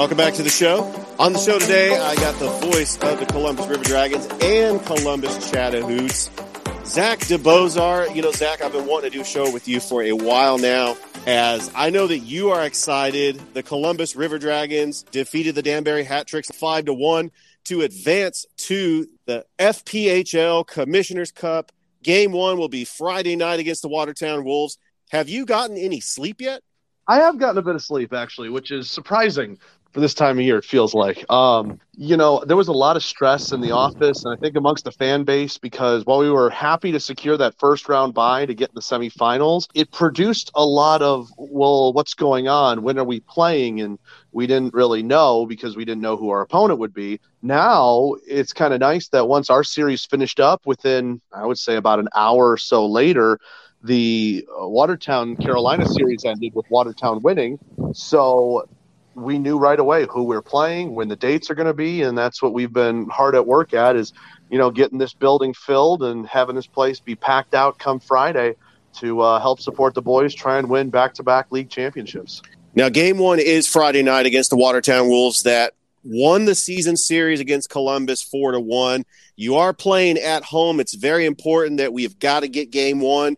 Welcome back to the show. On the show today, I got the voice of the Columbus River Dragons and Columbus Chattahoots, Zak DeBeaussaert. You know, Zak, I've been wanting to do a show with you for a while now, as I know that you are excited. The Columbus River Dragons defeated the Danbury Hat Tricks five to one to advance to the FPHL Commissioner's Cup. Game one will be Friday night against the Watertown Wolves. Have you gotten any sleep yet? I have gotten a bit of sleep actually, which is surprising for this time of year. It feels like, um, you know, there was a lot of stress in the office, and I think amongst the fan base because while we were happy to secure that first round bye to get in the semifinals, it produced a lot of well, what's going on? When are we playing? And we didn't really know because we didn't know who our opponent would be. Now it's kind of nice that once our series finished up, within I would say about an hour or so later the uh, Watertown Carolina series ended with Watertown winning. So we knew right away who we are playing, when the dates are going to be, and that's what we've been hard at work at is, you know, getting this building filled and having this place be packed out come Friday to uh, help support the boys try and win back-to-back league championships. Now, game one is Friday night against the Watertown Wolves that won the season series against Columbus four to one. You are playing at home. It's very important that we have got to get game one.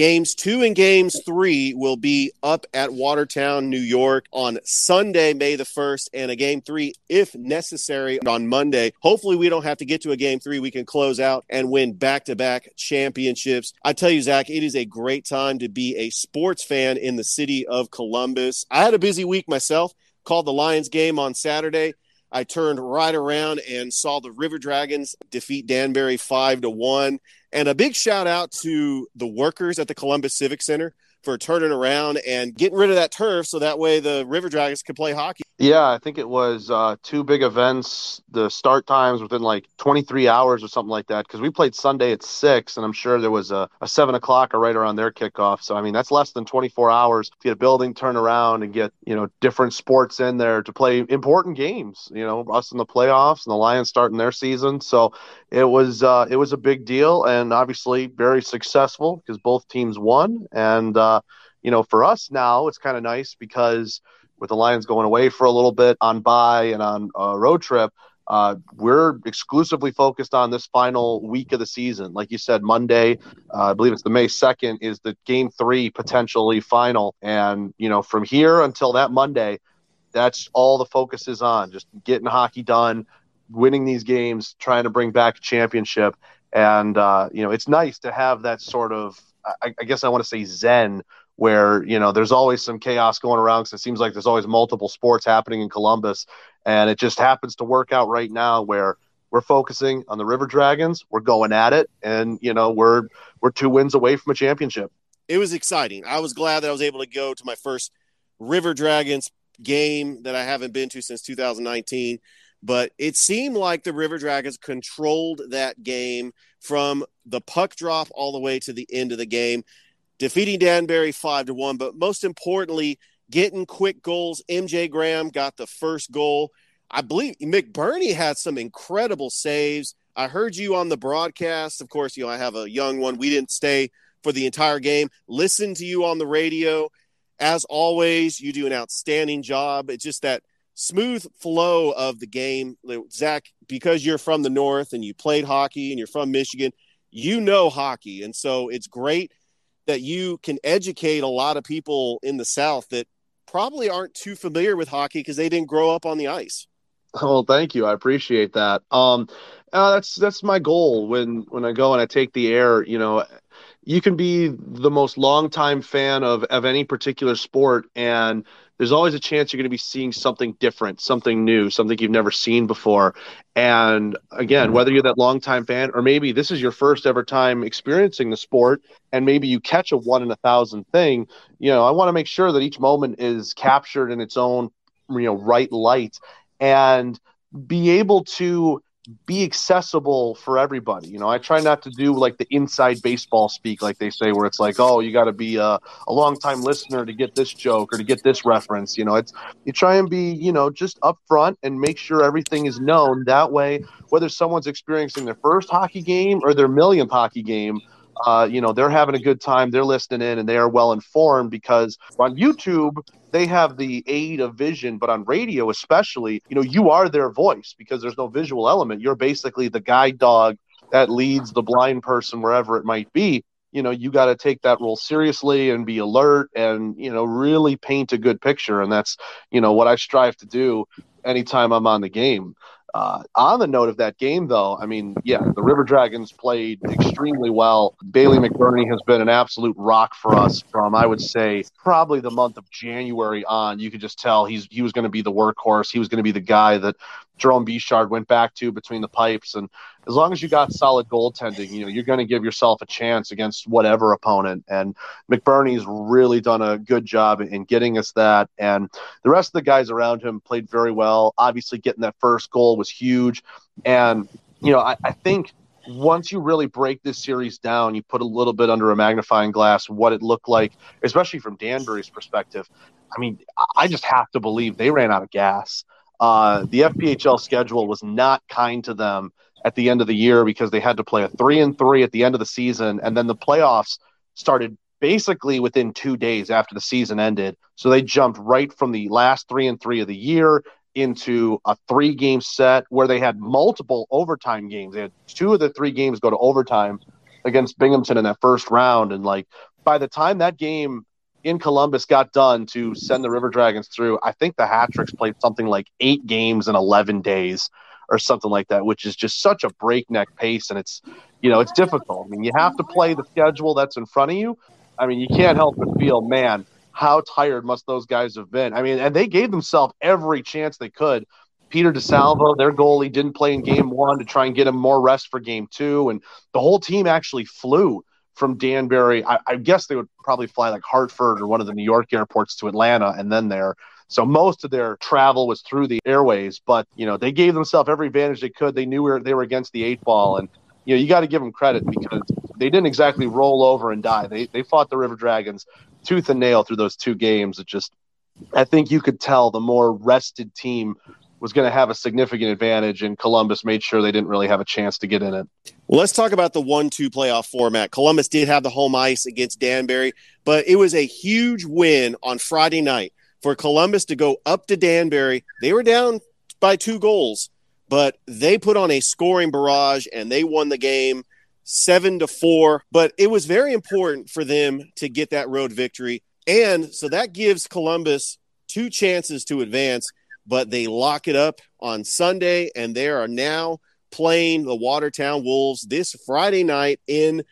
Games two and games three will be up at Watertown, New York on Sunday, May the 1st, and a game three, if necessary, on Monday. Hopefully, we don't have to get to a game three. We can close out and win back to back championships. I tell you, Zak, it is a great time to be a sports fan in the city of Columbus. I had a busy week myself, called the Lions game on Saturday. I turned right around and saw the River Dragons defeat Danbury five to one. And a big shout out to the workers at the Columbus Civic Center for turning around and getting rid of that turf so that way the River Dragons could play hockey. Yeah, I think it was uh, two big events. The start times within like 23 hours or something like that. Because we played Sunday at six, and I'm sure there was a, a seven o'clock or right around their kickoff. So I mean, that's less than 24 hours to get a building turned around and get you know different sports in there to play important games. You know, us in the playoffs and the Lions starting their season. So it was uh, it was a big deal, and obviously very successful because both teams won. And uh, you know, for us now, it's kind of nice because with the Lions going away for a little bit on bye and on a road trip, uh, we're exclusively focused on this final week of the season. Like you said, Monday, uh, I believe it's the May 2nd, is the game three potentially final. And, you know, from here until that Monday, that's all the focus is on just getting hockey done, winning these games, trying to bring back a championship. And, uh, you know, it's nice to have that sort of, I, I guess I want to say zen where you know there's always some chaos going around because it seems like there's always multiple sports happening in Columbus, and it just happens to work out right now where we're focusing on the River Dragons, we're going at it, and you know we're we're two wins away from a championship. It was exciting. I was glad that I was able to go to my first River Dragons game that I haven't been to since 2019. But it seemed like the River Dragons controlled that game from the puck drop all the way to the end of the game defeating Danbury five to one, but most importantly, getting quick goals. MJ Graham got the first goal. I believe McBurney had some incredible saves. I heard you on the broadcast. Of course, you know, I have a young one. We didn't stay for the entire game. Listen to you on the radio. As always, you do an outstanding job. It's just that smooth flow of the game. Zak, because you're from the North and you played hockey and you're from Michigan, you know hockey. And so it's great that you can educate a lot of people in the South that probably aren't too familiar with hockey because they didn't grow up on the ice. Oh, thank you. I appreciate that. Um, uh, that's that's my goal when when I go and I take the air. You know, you can be the most longtime fan of, of any particular sport, and there's always a chance you're going to be seeing something different, something new, something you've never seen before. And again, whether you're that longtime fan or maybe this is your first ever time experiencing the sport, and maybe you catch a one in a thousand thing, you know, I want to make sure that each moment is captured in its own, you know, right light, and be able to be accessible for everybody. You know, I try not to do like the inside baseball speak, like they say, where it's like, oh, you got to be a, a long time listener to get this joke or to get this reference. You know, it's you try and be, you know, just upfront and make sure everything is known. That way, whether someone's experiencing their first hockey game or their millionth hockey game, uh, you know, they're having a good time, they're listening in, and they are well informed because on YouTube, they have the aid of vision, but on radio, especially, you know, you are their voice because there's no visual element. You're basically the guide dog that leads the blind person wherever it might be. You know, you got to take that role seriously and be alert and, you know, really paint a good picture. And that's, you know, what I strive to do anytime I'm on the game. Uh, on the note of that game, though, I mean, yeah, the River Dragons played extremely well. Bailey McBurney has been an absolute rock for us from, I would say, probably the month of January on. You could just tell he's he was going to be the workhorse. He was going to be the guy that Jerome Bechard went back to between the pipes. And as long as you got solid goaltending, you know, you're going to give yourself a chance against whatever opponent. And McBurney's really done a good job in getting us that. And the rest of the guys around him played very well. Obviously, getting that first goal was huge. And, you know, I, I think once you really break this series down, you put a little bit under a magnifying glass what it looked like, especially from Danbury's perspective. I mean, I just have to believe they ran out of gas. Uh, the FPHL schedule was not kind to them at the end of the year because they had to play a three and three at the end of the season, and then the playoffs started basically within two days after the season ended. So they jumped right from the last three and three of the year into a three game set where they had multiple overtime games. They had two of the three games go to overtime against Binghamton in that first round. And like by the time that game in Columbus got done to send the River Dragons through, I think the Hat-Tricks played something like eight games in 11 days or something like that, which is just such a breakneck pace. And it's, you know, it's difficult. I mean, you have to play the schedule that's in front of you. I mean, you can't help but feel, man, how tired must those guys have been? I mean, and they gave themselves every chance they could. Peter DeSalvo, their goalie, didn't play in game one to try and get him more rest for game two. And the whole team actually flew from Danbury. I, I, guess they would probably fly like Hartford or one of the New York airports to Atlanta and then there. So most of their travel was through the airways, but you know they gave themselves every advantage they could. They knew we were, they were against the eight ball, and you know you got to give them credit because they didn't exactly roll over and die. They they fought the River Dragons tooth and nail through those two games. It just I think you could tell the more rested team was going to have a significant advantage, and Columbus made sure they didn't really have a chance to get in it. Well, let's talk about the one-two playoff format. Columbus did have the home ice against Danbury, but it was a huge win on Friday night for Columbus to go up to Danbury. They were down by two goals, but they put on a scoring barrage and they won the game seven to four. But it was very important for them to get that road victory. And so that gives Columbus two chances to advance but they lock it up on Sunday, and they are now playing the Watertown Wolves this Friday night in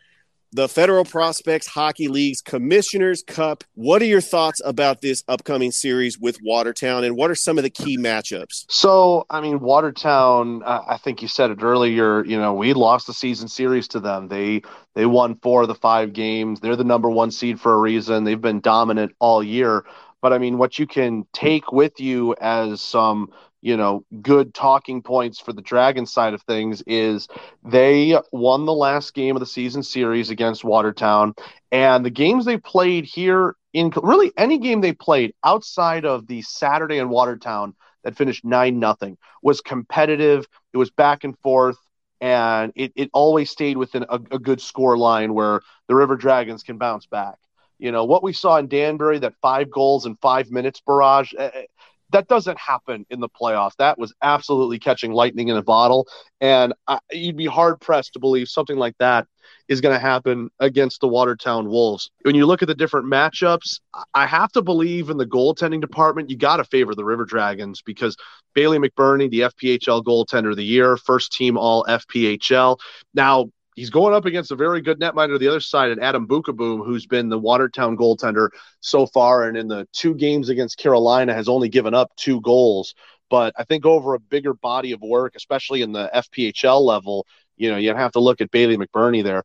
the Federal Prospects Hockey League's Commissioner's Cup. What are your thoughts about this upcoming series with Watertown, and what are some of the key matchups? So, I mean, Watertown. Uh, I think you said it earlier. You know, we lost the season series to them. They they won four of the five games. They're the number one seed for a reason. They've been dominant all year. But I mean, what you can take with you as some, you know, good talking points for the Dragon side of things is they won the last game of the season series against Watertown. And the games they played here in really any game they played outside of the Saturday in Watertown that finished 9 nothing was competitive. It was back and forth and it, it always stayed within a, a good score line where the River Dragons can bounce back. You know, what we saw in Danbury, that five goals in five minutes barrage, eh, eh, that doesn't happen in the playoffs. That was absolutely catching lightning in a bottle. And I, you'd be hard pressed to believe something like that is going to happen against the Watertown Wolves. When you look at the different matchups, I have to believe in the goaltending department, you got to favor the River Dragons because Bailey McBurney, the FPHL goaltender of the year, first team all FPHL. Now, he's going up against a very good netminder the other side, and Adam Bukaboom, who's been the Watertown goaltender so far, and in the two games against Carolina has only given up two goals. But I think over a bigger body of work, especially in the FPHL level, you know, you have to look at Bailey McBurney there.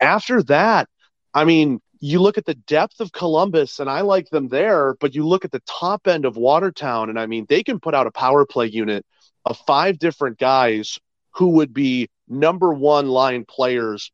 After that, I mean, you look at the depth of Columbus, and I like them there, but you look at the top end of Watertown, and I mean, they can put out a power play unit of five different guys who would be number one line players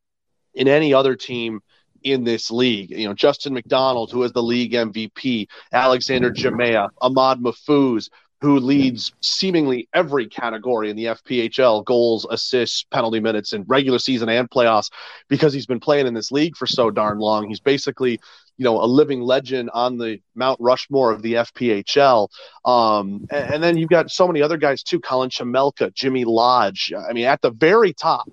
in any other team in this league. You know, Justin McDonald, who is the league MVP, Alexander Jamea, Ahmad Mahfouz, who leads seemingly every category in the FPHL goals, assists, penalty minutes in regular season and playoffs because he's been playing in this league for so darn long. He's basically, you know, a living legend on the Mount Rushmore of the FPHL. Um, and, and, then you've got so many other guys too Colin Chamelka, Jimmy Lodge. I mean, at the very top,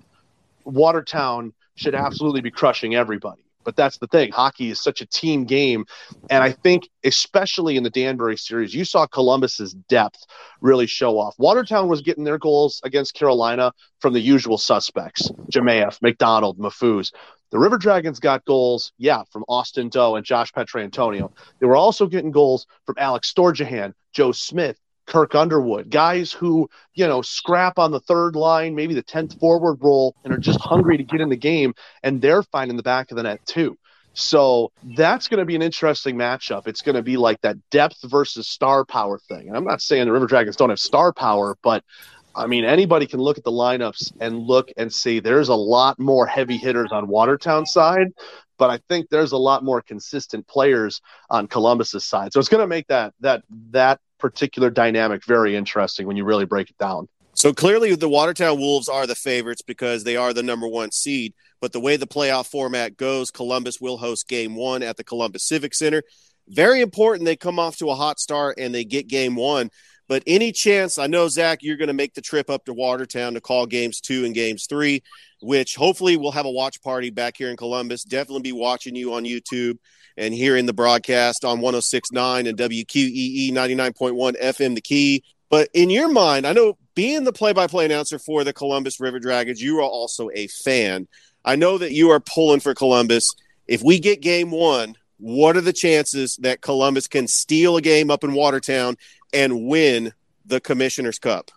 Watertown should absolutely be crushing everybody. But that's the thing. Hockey is such a team game. And I think, especially in the Danbury series, you saw Columbus's depth really show off. Watertown was getting their goals against Carolina from the usual suspects Jemayev, McDonald, Mahfouz. The River Dragons got goals, yeah, from Austin Doe and Josh Petrantonio. They were also getting goals from Alex Storjahan, Joe Smith, Kirk Underwood, guys who, you know, scrap on the third line, maybe the 10th forward role, and are just hungry to get in the game, and they're finding the back of the net too. So that's going to be an interesting matchup. It's going to be like that depth versus star power thing. And I'm not saying the River Dragons don't have star power, but I mean, anybody can look at the lineups and look and see there's a lot more heavy hitters on Watertown side, but I think there's a lot more consistent players on Columbus's side. So it's going to make that that that particular dynamic very interesting when you really break it down. So clearly, the Watertown Wolves are the favorites because they are the number one seed. But the way the playoff format goes, Columbus will host game one at the Columbus Civic Center. Very important they come off to a hot start and they get game one. But any chance, I know, Zak, you're going to make the trip up to Watertown to call games two and games three, which hopefully we'll have a watch party back here in Columbus. Definitely be watching you on YouTube and hearing the broadcast on 1069 and WQEE 99.1 FM, the key. But in your mind, I know being the play by play announcer for the Columbus River Dragons, you are also a fan. I know that you are pulling for Columbus. If we get game one, what are the chances that Columbus can steal a game up in Watertown and win the Commissioner's Cup?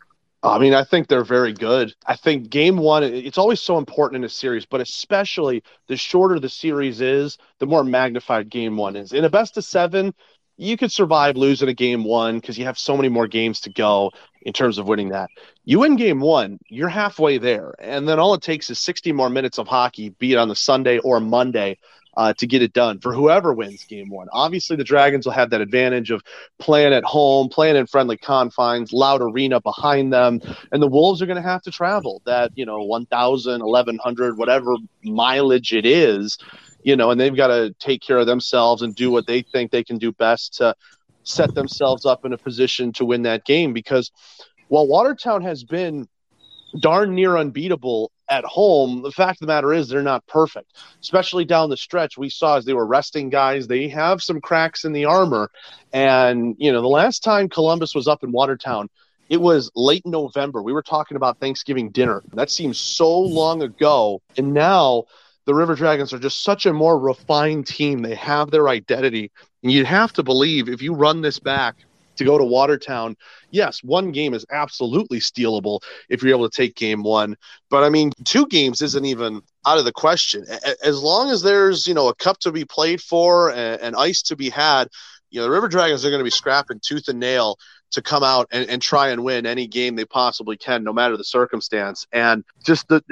I mean, I think they're very good. I think game one, it's always so important in a series, but especially the shorter the series is, the more magnified game one is. In a best of seven, you could survive losing a game one because you have so many more games to go in terms of winning that. You win game one, you're halfway there. And then all it takes is 60 more minutes of hockey, be it on the Sunday or Monday, uh, to get it done for whoever wins game one. Obviously, the Dragons will have that advantage of playing at home, playing in friendly confines, loud arena behind them, and the Wolves are going to have to travel that, you know, 1,000, 1,100, whatever mileage it is, you know, and they've got to take care of themselves and do what they think they can do best to set themselves up in a position to win that game because while Watertown has been darn near unbeatable at home. The fact of the matter is, they're not perfect, especially down the stretch. We saw as they were resting guys, they have some cracks in the armor. And, you know, the last time Columbus was up in Watertown, it was late November. We were talking about Thanksgiving dinner. That seems so long ago. And now the River Dragons are just such a more refined team. They have their identity. And you'd have to believe if you run this back to go to Watertown, yes, one game is absolutely stealable if you're able to take game one. But I mean, two games isn't even out of the question. As long as there's, you know, a cup to be played for and, and ice to be had, you know, the River Dragons are going to be scrapping tooth and nail to come out and, and, try and win any game they possibly can, no matter the circumstance. And just the,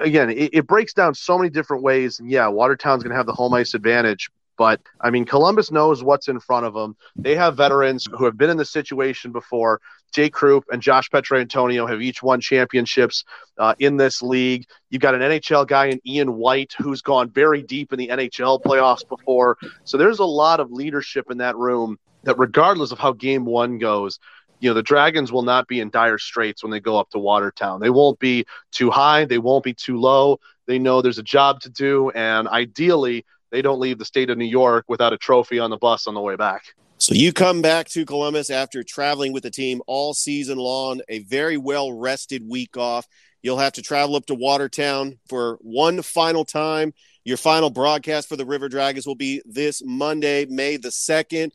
again, it, it breaks down so many different ways. And yeah, Watertown's going to have the home ice advantage, but I mean, Columbus knows what's in front of them. They have veterans who have been in the situation before. Jay Krupp and Josh Petrantonio have each won championships uh, in this league. You've got an NHL guy in Ian White who's gone very deep in the NHL playoffs before. So there's a lot of leadership in that room that, regardless of how game one goes, you know the dragons will not be in dire straits when they go up to watertown they won't be too high they won't be too low they know there's a job to do and ideally they don't leave the state of New York without a trophy on the bus on the way back. So you come back to Columbus after traveling with the team all season long, a very well rested week off. You'll have to travel up to Watertown for one final time. Your final broadcast for the River Dragons will be this Monday, May the 2nd.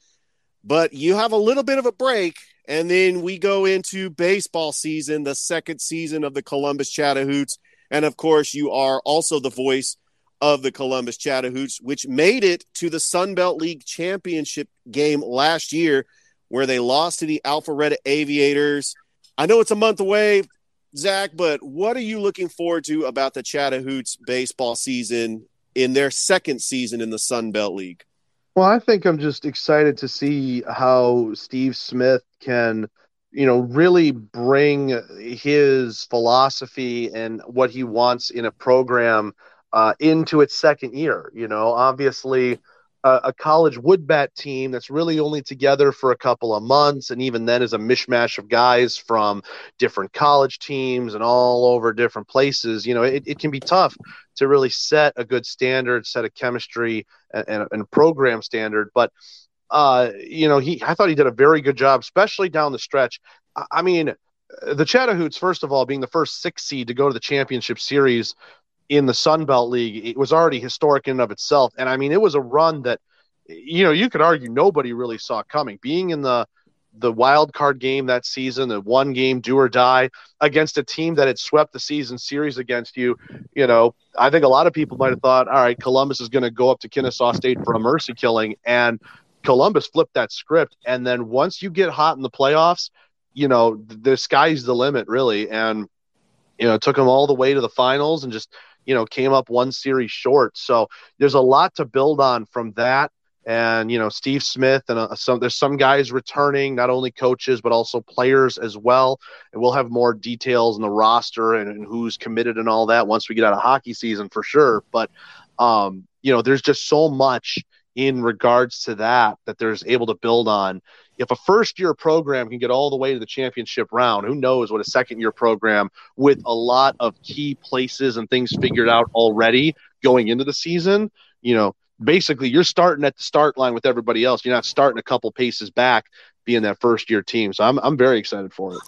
But you have a little bit of a break, and then we go into baseball season, the second season of the Columbus Chattahoots. And of course, you are also the voice of the Columbus Chattahoots, which made it to the Sun Belt League championship game last year, where they lost to the Alpharetta Aviators. I know it's a month away, Zach, but what are you looking forward to about the Chattahoots baseball season in their second season in the Sun Belt League? Well, I think I'm just excited to see how Steve Smith can, you know, really bring his philosophy and what he wants in a program uh, into its second year. You know, obviously, a, a college wood bat team that's really only together for a couple of months, and even then is a mishmash of guys from different college teams and all over different places. You know, it, it can be tough to really set a good standard, set a chemistry and, and, and program standard. But uh, you know, he I thought he did a very good job, especially down the stretch. I, I mean, the Chattahoots, first of all, being the first six seed to go to the championship series in the Sun Belt League, it was already historic in and of itself. And I mean, it was a run that, you know, you could argue nobody really saw coming. Being in the the wild card game that season, the one game do or die against a team that had swept the season series against you, you know, I think a lot of people might have thought, all right, Columbus is going to go up to Kennesaw State for a mercy killing, and Columbus flipped that script. And then once you get hot in the playoffs, you know, the sky's the limit, really. And you know, took them all the way to the finals and just you know came up one series short. So there's a lot to build on from that. And you know Steve Smith and uh, some there's some guys returning, not only coaches but also players as well. And we'll have more details in the roster and, and who's committed and all that once we get out of hockey season for sure. But um, you know there's just so much in regards to that that there's able to build on. If a first year program can get all the way to the championship round, who knows what a second year program with a lot of key places and things figured out already going into the season, you know, basically you're starting at the start line with everybody else. You're not starting a couple paces back being that first year team. So I'm I'm very excited for it.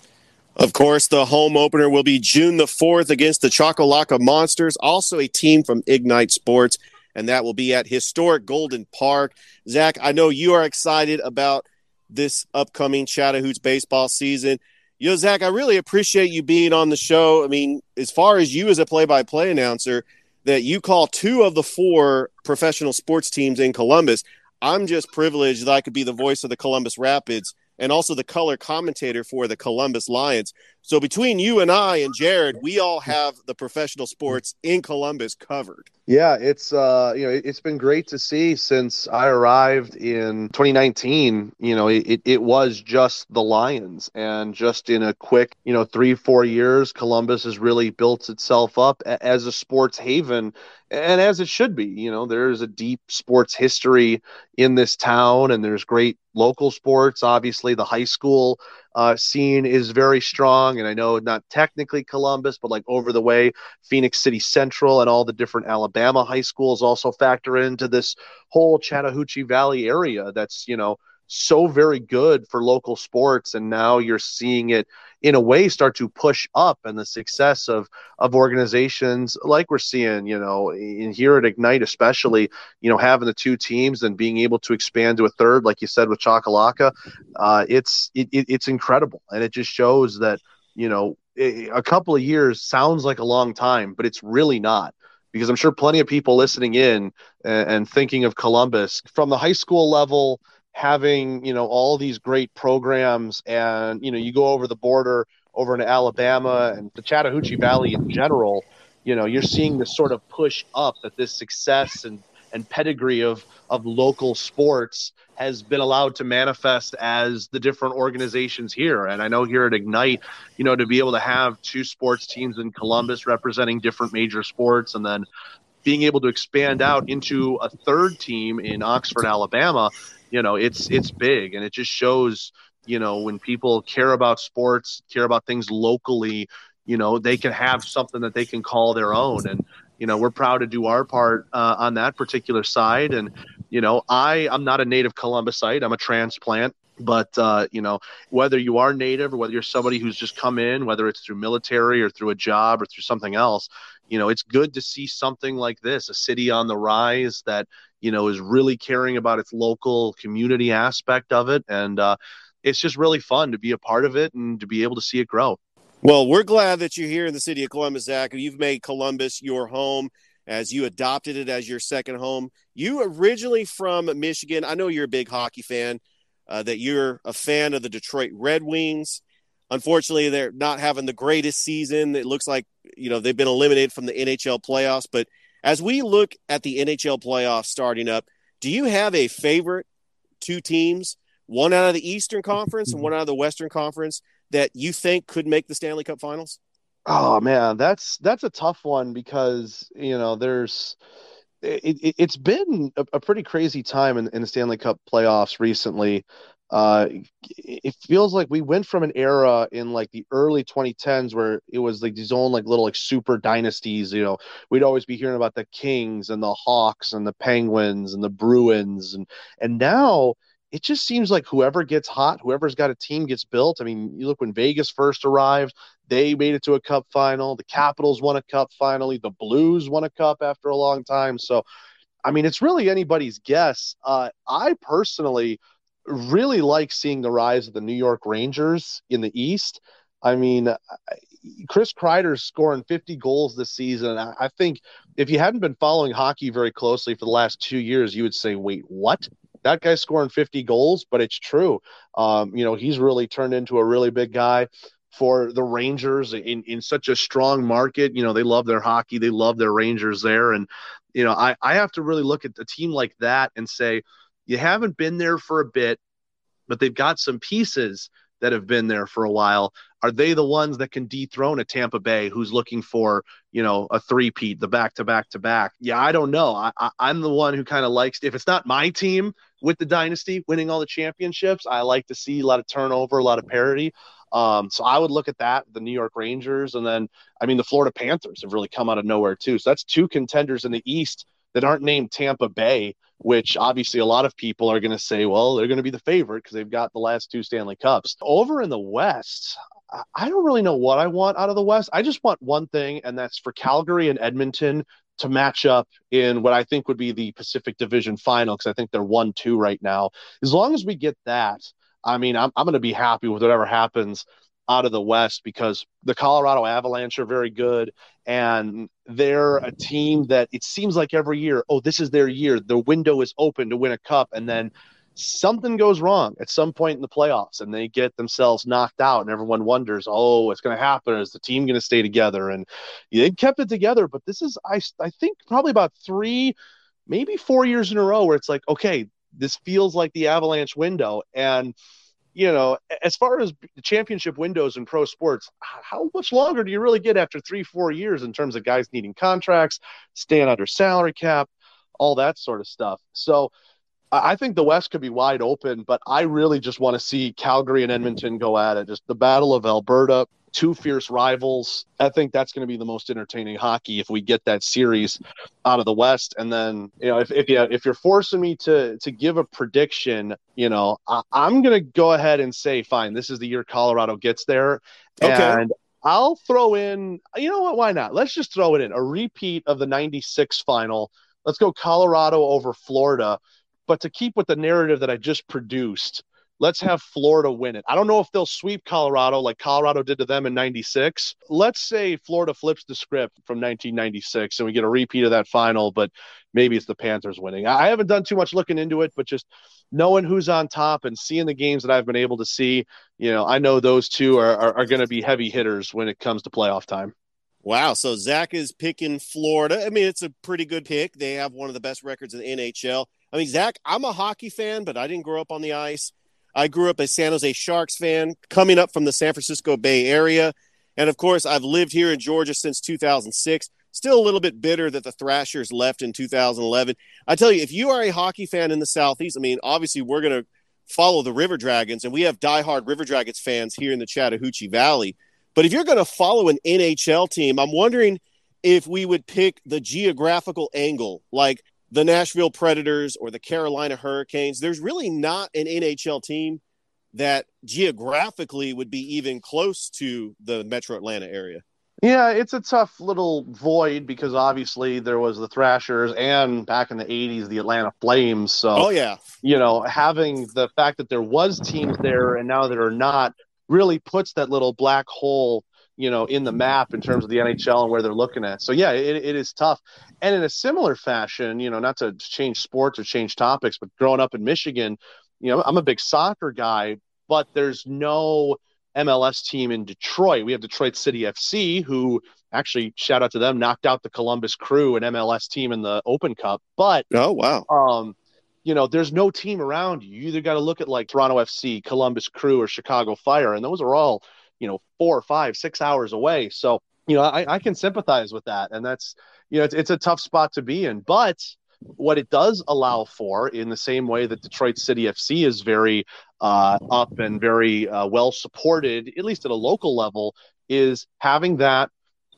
Of course, the home opener will be June the 4th against the Choccolocco Monsters, also a team from Ignite Sports and that will be at historic Golden Park. Zak, I know you are excited about this upcoming Chattahoots baseball season. Know, Zak, I really appreciate you being on the show. I mean, as far as you as a play by play announcer, that you call two of the four professional sports teams in Columbus. I'm just privileged that I could be the voice of the Columbus Rapids and also the color commentator for the Columbus Lions. So between you and I and Jared, we all have the professional sports in Columbus covered. Yeah, it's uh, you know, it's been great to see since I arrived in 2019. You know, it, it was just the Lions, and just in a quick, you know, three four years, Columbus has really built itself up as a sports haven, and as it should be. You know, there's a deep sports history in this town, and there's great local sports. Obviously, the high school uh, scene is very strong. And I know not technically Columbus, but like over the way, phenix City Central and all the different Alabama high schools also factor into this whole Chattahoochee Valley area that's, you know, so very good for local sports. And now you're seeing it in a way start to push up and the success of of organizations like we're seeing you know in here at ignite especially you know having the two teams and being able to expand to a third like you said with Choccolocco uh, it's it, it's incredible and it just shows that you know a couple of years sounds like a long time but it's really not because i'm sure plenty of people listening in and, and thinking of columbus from the high school level having you know all these great programs and you know you go over the border over in Alabama and the Chattahoochee Valley in general you know you're seeing this sort of push up that this success and and pedigree of of local sports has been allowed to manifest as the different organizations here. And I know here at Ignite you know to be able to have two sports teams in Columbus representing different major sports and then being able to expand out into a third team in Oxford Alabama you know it's it's big and it just shows you know when people care about sports care about things locally you know they can have something that they can call their own. And you know we're proud to do our part uh, on that particular side. And you know i i'm not a native columbusite i'm a transplant. But uh, you know, whether you are native or whether you're somebody who's just come in, whether it's through military or through a job or through something else, you know, it's good to see something like this, a city on the rise that you know is really caring about its local community aspect of it, and uh, it's just really fun to be a part of it and to be able to see it grow. Well, we're glad that you're here in the city of Columbus, Zak. You've made Columbus your home as you adopted it as your second home. You originally from Michigan. I know you're a big hockey fan uh, that you're a fan of the Detroit Red Wings. Unfortunately, they're not having the greatest season. It looks like you know they've been eliminated from the NHL playoffs. But as we look at the NHL playoffs starting up, do you have a favorite two teams, one out of the Eastern Conference and one out of the Western Conference, that you think could make the Stanley Cup Finals? Oh man, that's that's a tough one because you know there's it, has it, been a, a, pretty crazy time in, in, the Stanley Cup playoffs recently. Uh, it feels like we went from an era in like the early 2010s where it was like these own like little like super dynasties. You know, we'd always be hearing about the Kings and the Hawks and the Penguins and the Bruins, and and now it just seems like whoever gets hot, whoever's got a team gets built. I mean, you look when Vegas first arrived, they made it to a cup final. The Capitals won a cup finally. The Blues won a cup after a long time. So, I mean, it's really anybody's guess. Uh, I personally really like seeing the rise of the New York Rangers in the East. I mean, Chris Kreider's scoring 50 goals this season. I think if you hadn't been following hockey very closely for the last two years, you would say, wait, what? that guy's scoring 50 goals, but it's true. Um, you know, he's really turned into a really big guy for the Rangers in, in such a strong market. You know, they love their hockey, they love their Rangers there. And, you know, I, I have to really look at a team like that and say, you haven't been there for a bit, but they've got some pieces that have been there for a while. Are they the ones that can dethrone a Tampa Bay who's looking for, you know, a three-peat, the back to back to back? Yeah, I don't know. I, I, I'm the one who kind of likes, if it's not my team with the dynasty winning all the championships, I like to see a lot of turnover, a lot of parity. Um, so I would look at that, the New York Rangers, and then I mean the Florida Panthers have really come out of nowhere too. So that's two contenders in the East that aren't named Tampa Bay, which obviously a lot of people are going to say, well, they're going to be the favorite because they've got the last two Stanley Cups. Over in the West, I don't really know what I want out of the West. I just want one thing, and that's for Calgary and Edmonton to match up in what I think would be the Pacific Division final because I think they're one two right now. As long as we get that, I mean, I'm I'm going to be happy with whatever happens out of the West because the Colorado Avalanche are very good and they're a team that it seems like every year, oh, this is their year. The window is open to win a cup and then something goes wrong at some point in the playoffs and they get themselves knocked out and everyone wonders oh what's going to happen is the team going to stay together and they kept it together but this is I, I think probably about three maybe four years in a row where it's like okay this feels like the avalanche window and you know as far as championship windows in pro sports how much longer do you really get after three four years in terms of guys needing contracts staying under salary cap all that sort of stuff so I think the West could be wide open, but I really just want to see Calgary and Edmonton go at it. Just the Battle of Alberta, two fierce rivals. I think that's going to be the most entertaining hockey if we get that series out of the West. And then, you know, if, if you if you're forcing me to to give a prediction, you know, I, am going to go ahead and say, fine, this is the year Colorado gets there, okay. and I'll throw in. You know what? Why not? Let's just throw it in a repeat of the '96 final. Let's go Colorado over Florida but to keep with the narrative that I just produced, let's have Florida win it. I don't know if they'll sweep Colorado like Colorado did to them in 96. Let's say Florida flips the script from 1996 and we get a repeat of that final, but maybe it's the Panthers winning. I haven't done too much looking into it, but just knowing who's on top and seeing the games that I've been able to see, you know, I know those two are, are, are going to be heavy hitters when it comes to playoff time. Wow. So Zak is picking Florida. I mean, it's a pretty good pick. They have one of the best records in the NHL. I mean, Zak, I'm a hockey fan, but I didn't grow up on the ice. I grew up a San Jose Sharks fan, coming up from the San Francisco Bay Area. And of course, I've lived here in Georgia since 2006. Still a little bit bitter that the Thrashers left in 2011. I tell you, if you are a hockey fan in the Southeast, I mean, obviously we're going to follow the River Dragons, and we have diehard River Dragons fans here in the Chattahoochee Valley. But if you're going to follow an NHL team, I'm wondering if we would pick the geographical angle. Like the Nashville Predators or the Carolina Hurricanes. There's really not an NHL team that geographically would be even close to the metro Atlanta area. Yeah, it's a tough little void because obviously there was the Thrashers and back in the 80s the Atlanta Flames. So Oh yeah. you know, having the fact that there was teams there and now there are not really puts that little black hole, you know, in the map in terms of the NHL and where they're looking at. So yeah, it, it is tough. And in a similar fashion, you know, not to change sports or change topics, but growing up in Michigan, you know, I'm a big soccer guy, but there's no MLS team in Detroit. We have Detroit City FC, who actually shout out to them, knocked out the Columbus Crew, an MLS team in the Open Cup. But Oh wow. um, you know, there's no team around you. You either got to look at like Toronto FC, Columbus Crew, or Chicago Fire, and those are all, you know, four, five, six hours away. So, you know, I, I can sympathize with that, and that's, you know, it's, it's a tough spot to be in. But what it does allow for, in the same way that Detroit City FC is very uh, up and very uh, well supported, at least at a local level, is having that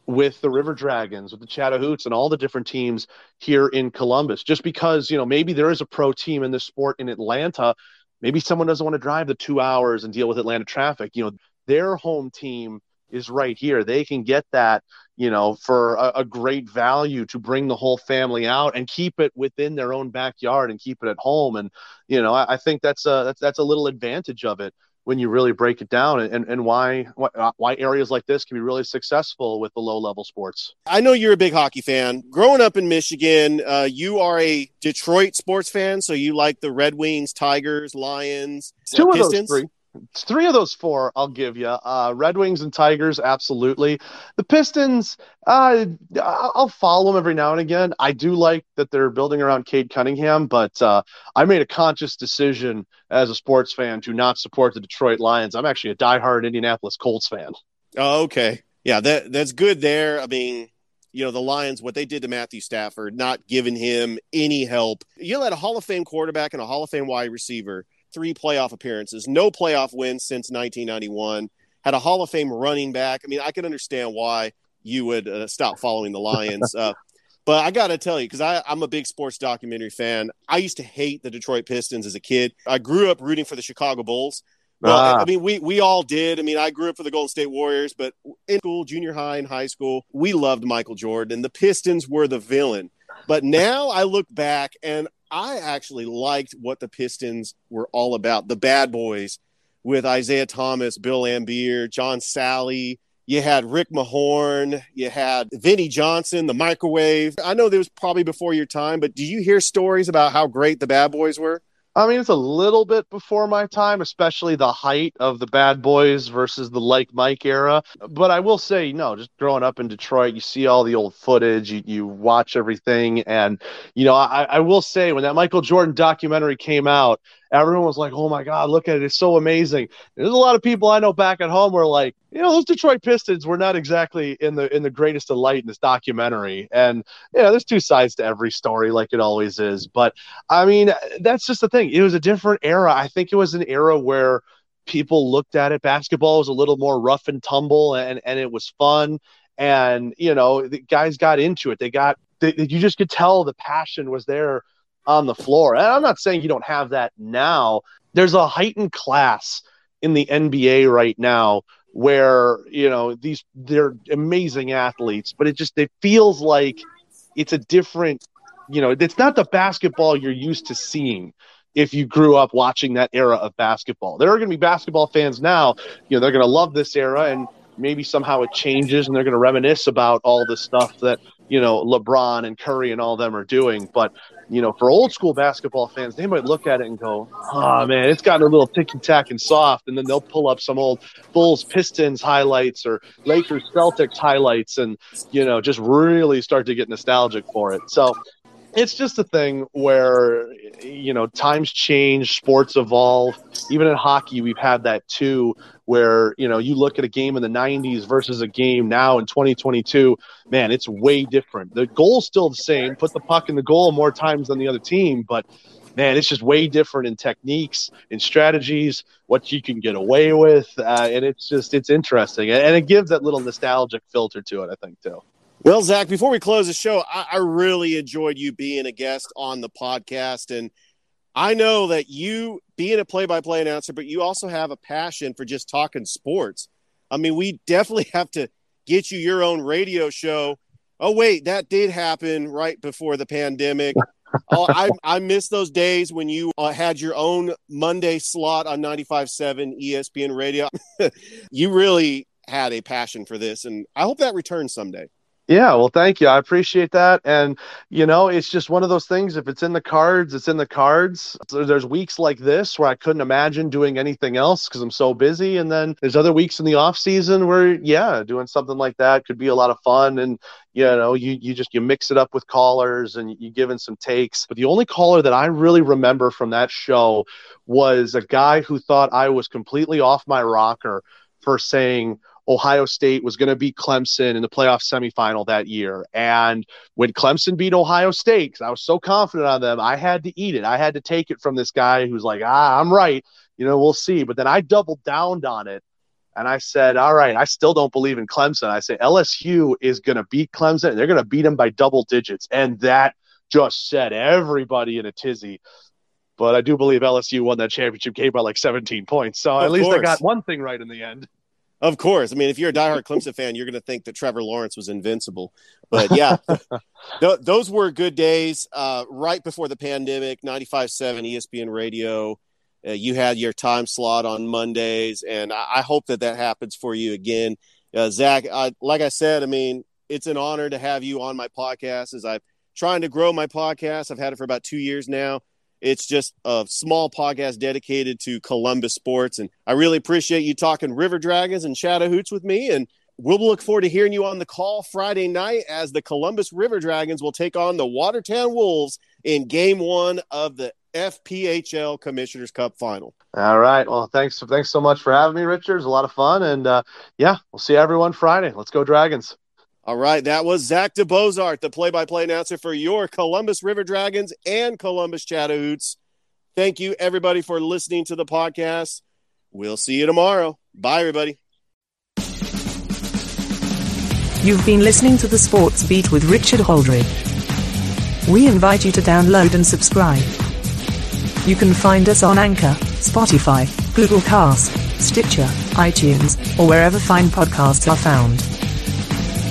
with the River Dragons, with the Chattahoots, and all the different teams here in Columbus. Just because, you know, maybe there is a pro team in this sport in Atlanta, maybe someone doesn't want to drive the two hours and deal with Atlanta traffic. You know, their home team is right here. They can get that, you know, for a, a great value to bring the whole family out and keep it within their own backyard and keep it at home. And, you know, I, I think that's a that's that's a little advantage of it when you really break it down and, and why, why why areas like this can be really successful with the low level sports. I know you're a big hockey fan. Growing up in Michigan, uh, you are a Detroit sports fan, so you like the Red Wings, Tigers, Lions, uh, Two of those three. Three of those four, I'll give you. Uh, Red Wings and Tigers, absolutely. The Pistons, uh, I'll follow them every now and again. I do like that they're building around Cade Cunningham, but uh, I made a conscious decision as a sports fan to not support the Detroit Lions. I'm actually a diehard Indianapolis Colts fan. Oh, okay. Yeah, that that's good there. I mean, you know, the Lions, what they did to Matthew Stafford, not giving him any help. You let a Hall of Fame quarterback and a Hall of Fame wide receiver, three playoff appearances, no playoff wins since 1991, had a Hall of Fame running back. I mean, I can understand why you would uh, stop following the Lions. uh, but I got to tell you, because I'm a big sports documentary fan, I used to hate the Detroit Pistons as a kid. I grew up rooting for the Chicago Bulls. Well, Ah. I mean, we we all did. I mean, I grew up for the Golden State Warriors, but in school, junior high and high school, we loved Michael Jordan, and the Pistons were the villain. But now I look back, and I actually liked what the Pistons were all about. The bad boys with Isiah Thomas, Bill Laimbeer, John Salley. You had Rick Mahorn. You had Vinnie Johnson, the microwave. I know that was probably before your time, but do you hear stories about how great the bad boys were? I mean, it's a little bit before my time, especially the height of the Bad Boys versus the Like Mike era. But I will say, no, just growing up in Detroit, you see all the old footage, you, you watch everything. And, you know, I, I will say, when that Michael Jordan documentary came out, everyone was like, oh my God, look at it. It's so amazing. There's a lot of people I know back at home were like, you know, those Detroit Pistons were not exactly in the in the greatest of light in this documentary. And, yeah, there's two sides to every story, like it always is. But I mean, that's just the thing. It was a different era. I think it was an era where people looked at it. Basketball was a little more rough and tumble, and and it was fun. And you know, the guys got into it. They got. They, you just could tell the passion was there on the floor. And I'm not saying you don't have that now. There's a heightened class in the NBA right now where you know these they're amazing athletes, but it just it feels like it's a different you know, it's not the basketball you're used to seeing if you grew up watching that era of basketball. There are going to be basketball fans now, you know, they're going to love this era and maybe somehow it changes and they're going to reminisce about all the stuff that, you know, LeBron and Curry and all them are doing. But, you know, for old school basketball fans, they might look at it and go, oh, man, it's gotten a little ticky tack and soft. And then they'll pull up some old Bulls Pistons highlights or Lakers Celtics highlights and, you know, just really start to get nostalgic for it. So, it's just a thing where you know times change sports evolve. Even in hockey we've had that too where you know you look at a game in the 90s versus a game now in 2022 man it's way different. The goal's still the same. Put the puck in the goal more times than the other team but man it's just way different in techniques in strategies what you can get away with uh, and it's just it's interesting. And it gives that little nostalgic filter to it i think too Well, Zak, before we close the show, I, I really enjoyed you being a guest on the podcast. And I know that you being a play-by-play announcer, but you also have a passion for just talking sports. I mean, we definitely have to get you your own radio show. Oh wait, that did happen right before the pandemic. oh, I I miss those days when you uh, had your own Monday slot on 95.7 ESPN radio. you really had a passion for this, and I hope that returns someday. Yeah, well, thank you. I appreciate that. And, you know, it's just one of those things. If it's in the cards, it's in the cards. There's weeks like this where I couldn't imagine doing anything else because I'm so busy. And then there's other weeks in the off season where, yeah, doing something like that could be a lot of fun. And, you know, you, you just, you mix it up with callers and you give in some takes. But the only caller that I really remember from that show was a guy who thought I was completely off my rocker for saying, Ohio State was going to beat Clemson in the playoff semifinal that year. And when Clemson beat Ohio State, because I was so confident on them, I had to eat it. I had to take it from this guy who's like, ah, I'm right. You know, we'll see. But then I doubled down on it. And I said, all right, I still don't believe in Clemson. I say LSU is going to beat Clemson. And they're going to beat them by double digits. And that just set everybody in a tizzy. But I do believe LSU won that championship game by like 17 points. So Of at least course. I got one thing right in the end. Of course. I mean, if you're a diehard Clemson fan, you're going to think that Trevor Lawrence was invincible. But yeah, th- those were good days uh, right before the pandemic 95.7 ESPN radio. Uh, you had your time slot on Mondays, and I, I hope that that happens for you again. Uh, Zak, I, like I said, I mean, it's an honor to have you on my podcast as I'm trying to grow my podcast. I've had it for about two years now. It's just a small podcast dedicated to Columbus sports. And I really appreciate you talking River Dragons and Chat-a-hoots with me. And we'll look forward to hearing you on the call Friday night as the Columbus River Dragons will take on the Watertown Wolves in game one of the FPHL Commissioners Cup final. All right. Well, thanks. Thanks so much for having me, Richard. It was a lot of fun. And uh, yeah, we'll see everyone Friday. Let's go, Dragons. All right, that was Zak DeBeaussaert, the play-by-play announcer for your Columbus River Dragons and Columbus Chat-a-hoots. Thank you, everybody, for listening to the podcast. We'll see you tomorrow. Bye, everybody. You've been listening to the Sports Beat with Richard Holdridge. We invite you to download and subscribe. You can find us on Anchor, Spotify, Google Cast, Stitcher, iTunes, or wherever fine podcasts are found.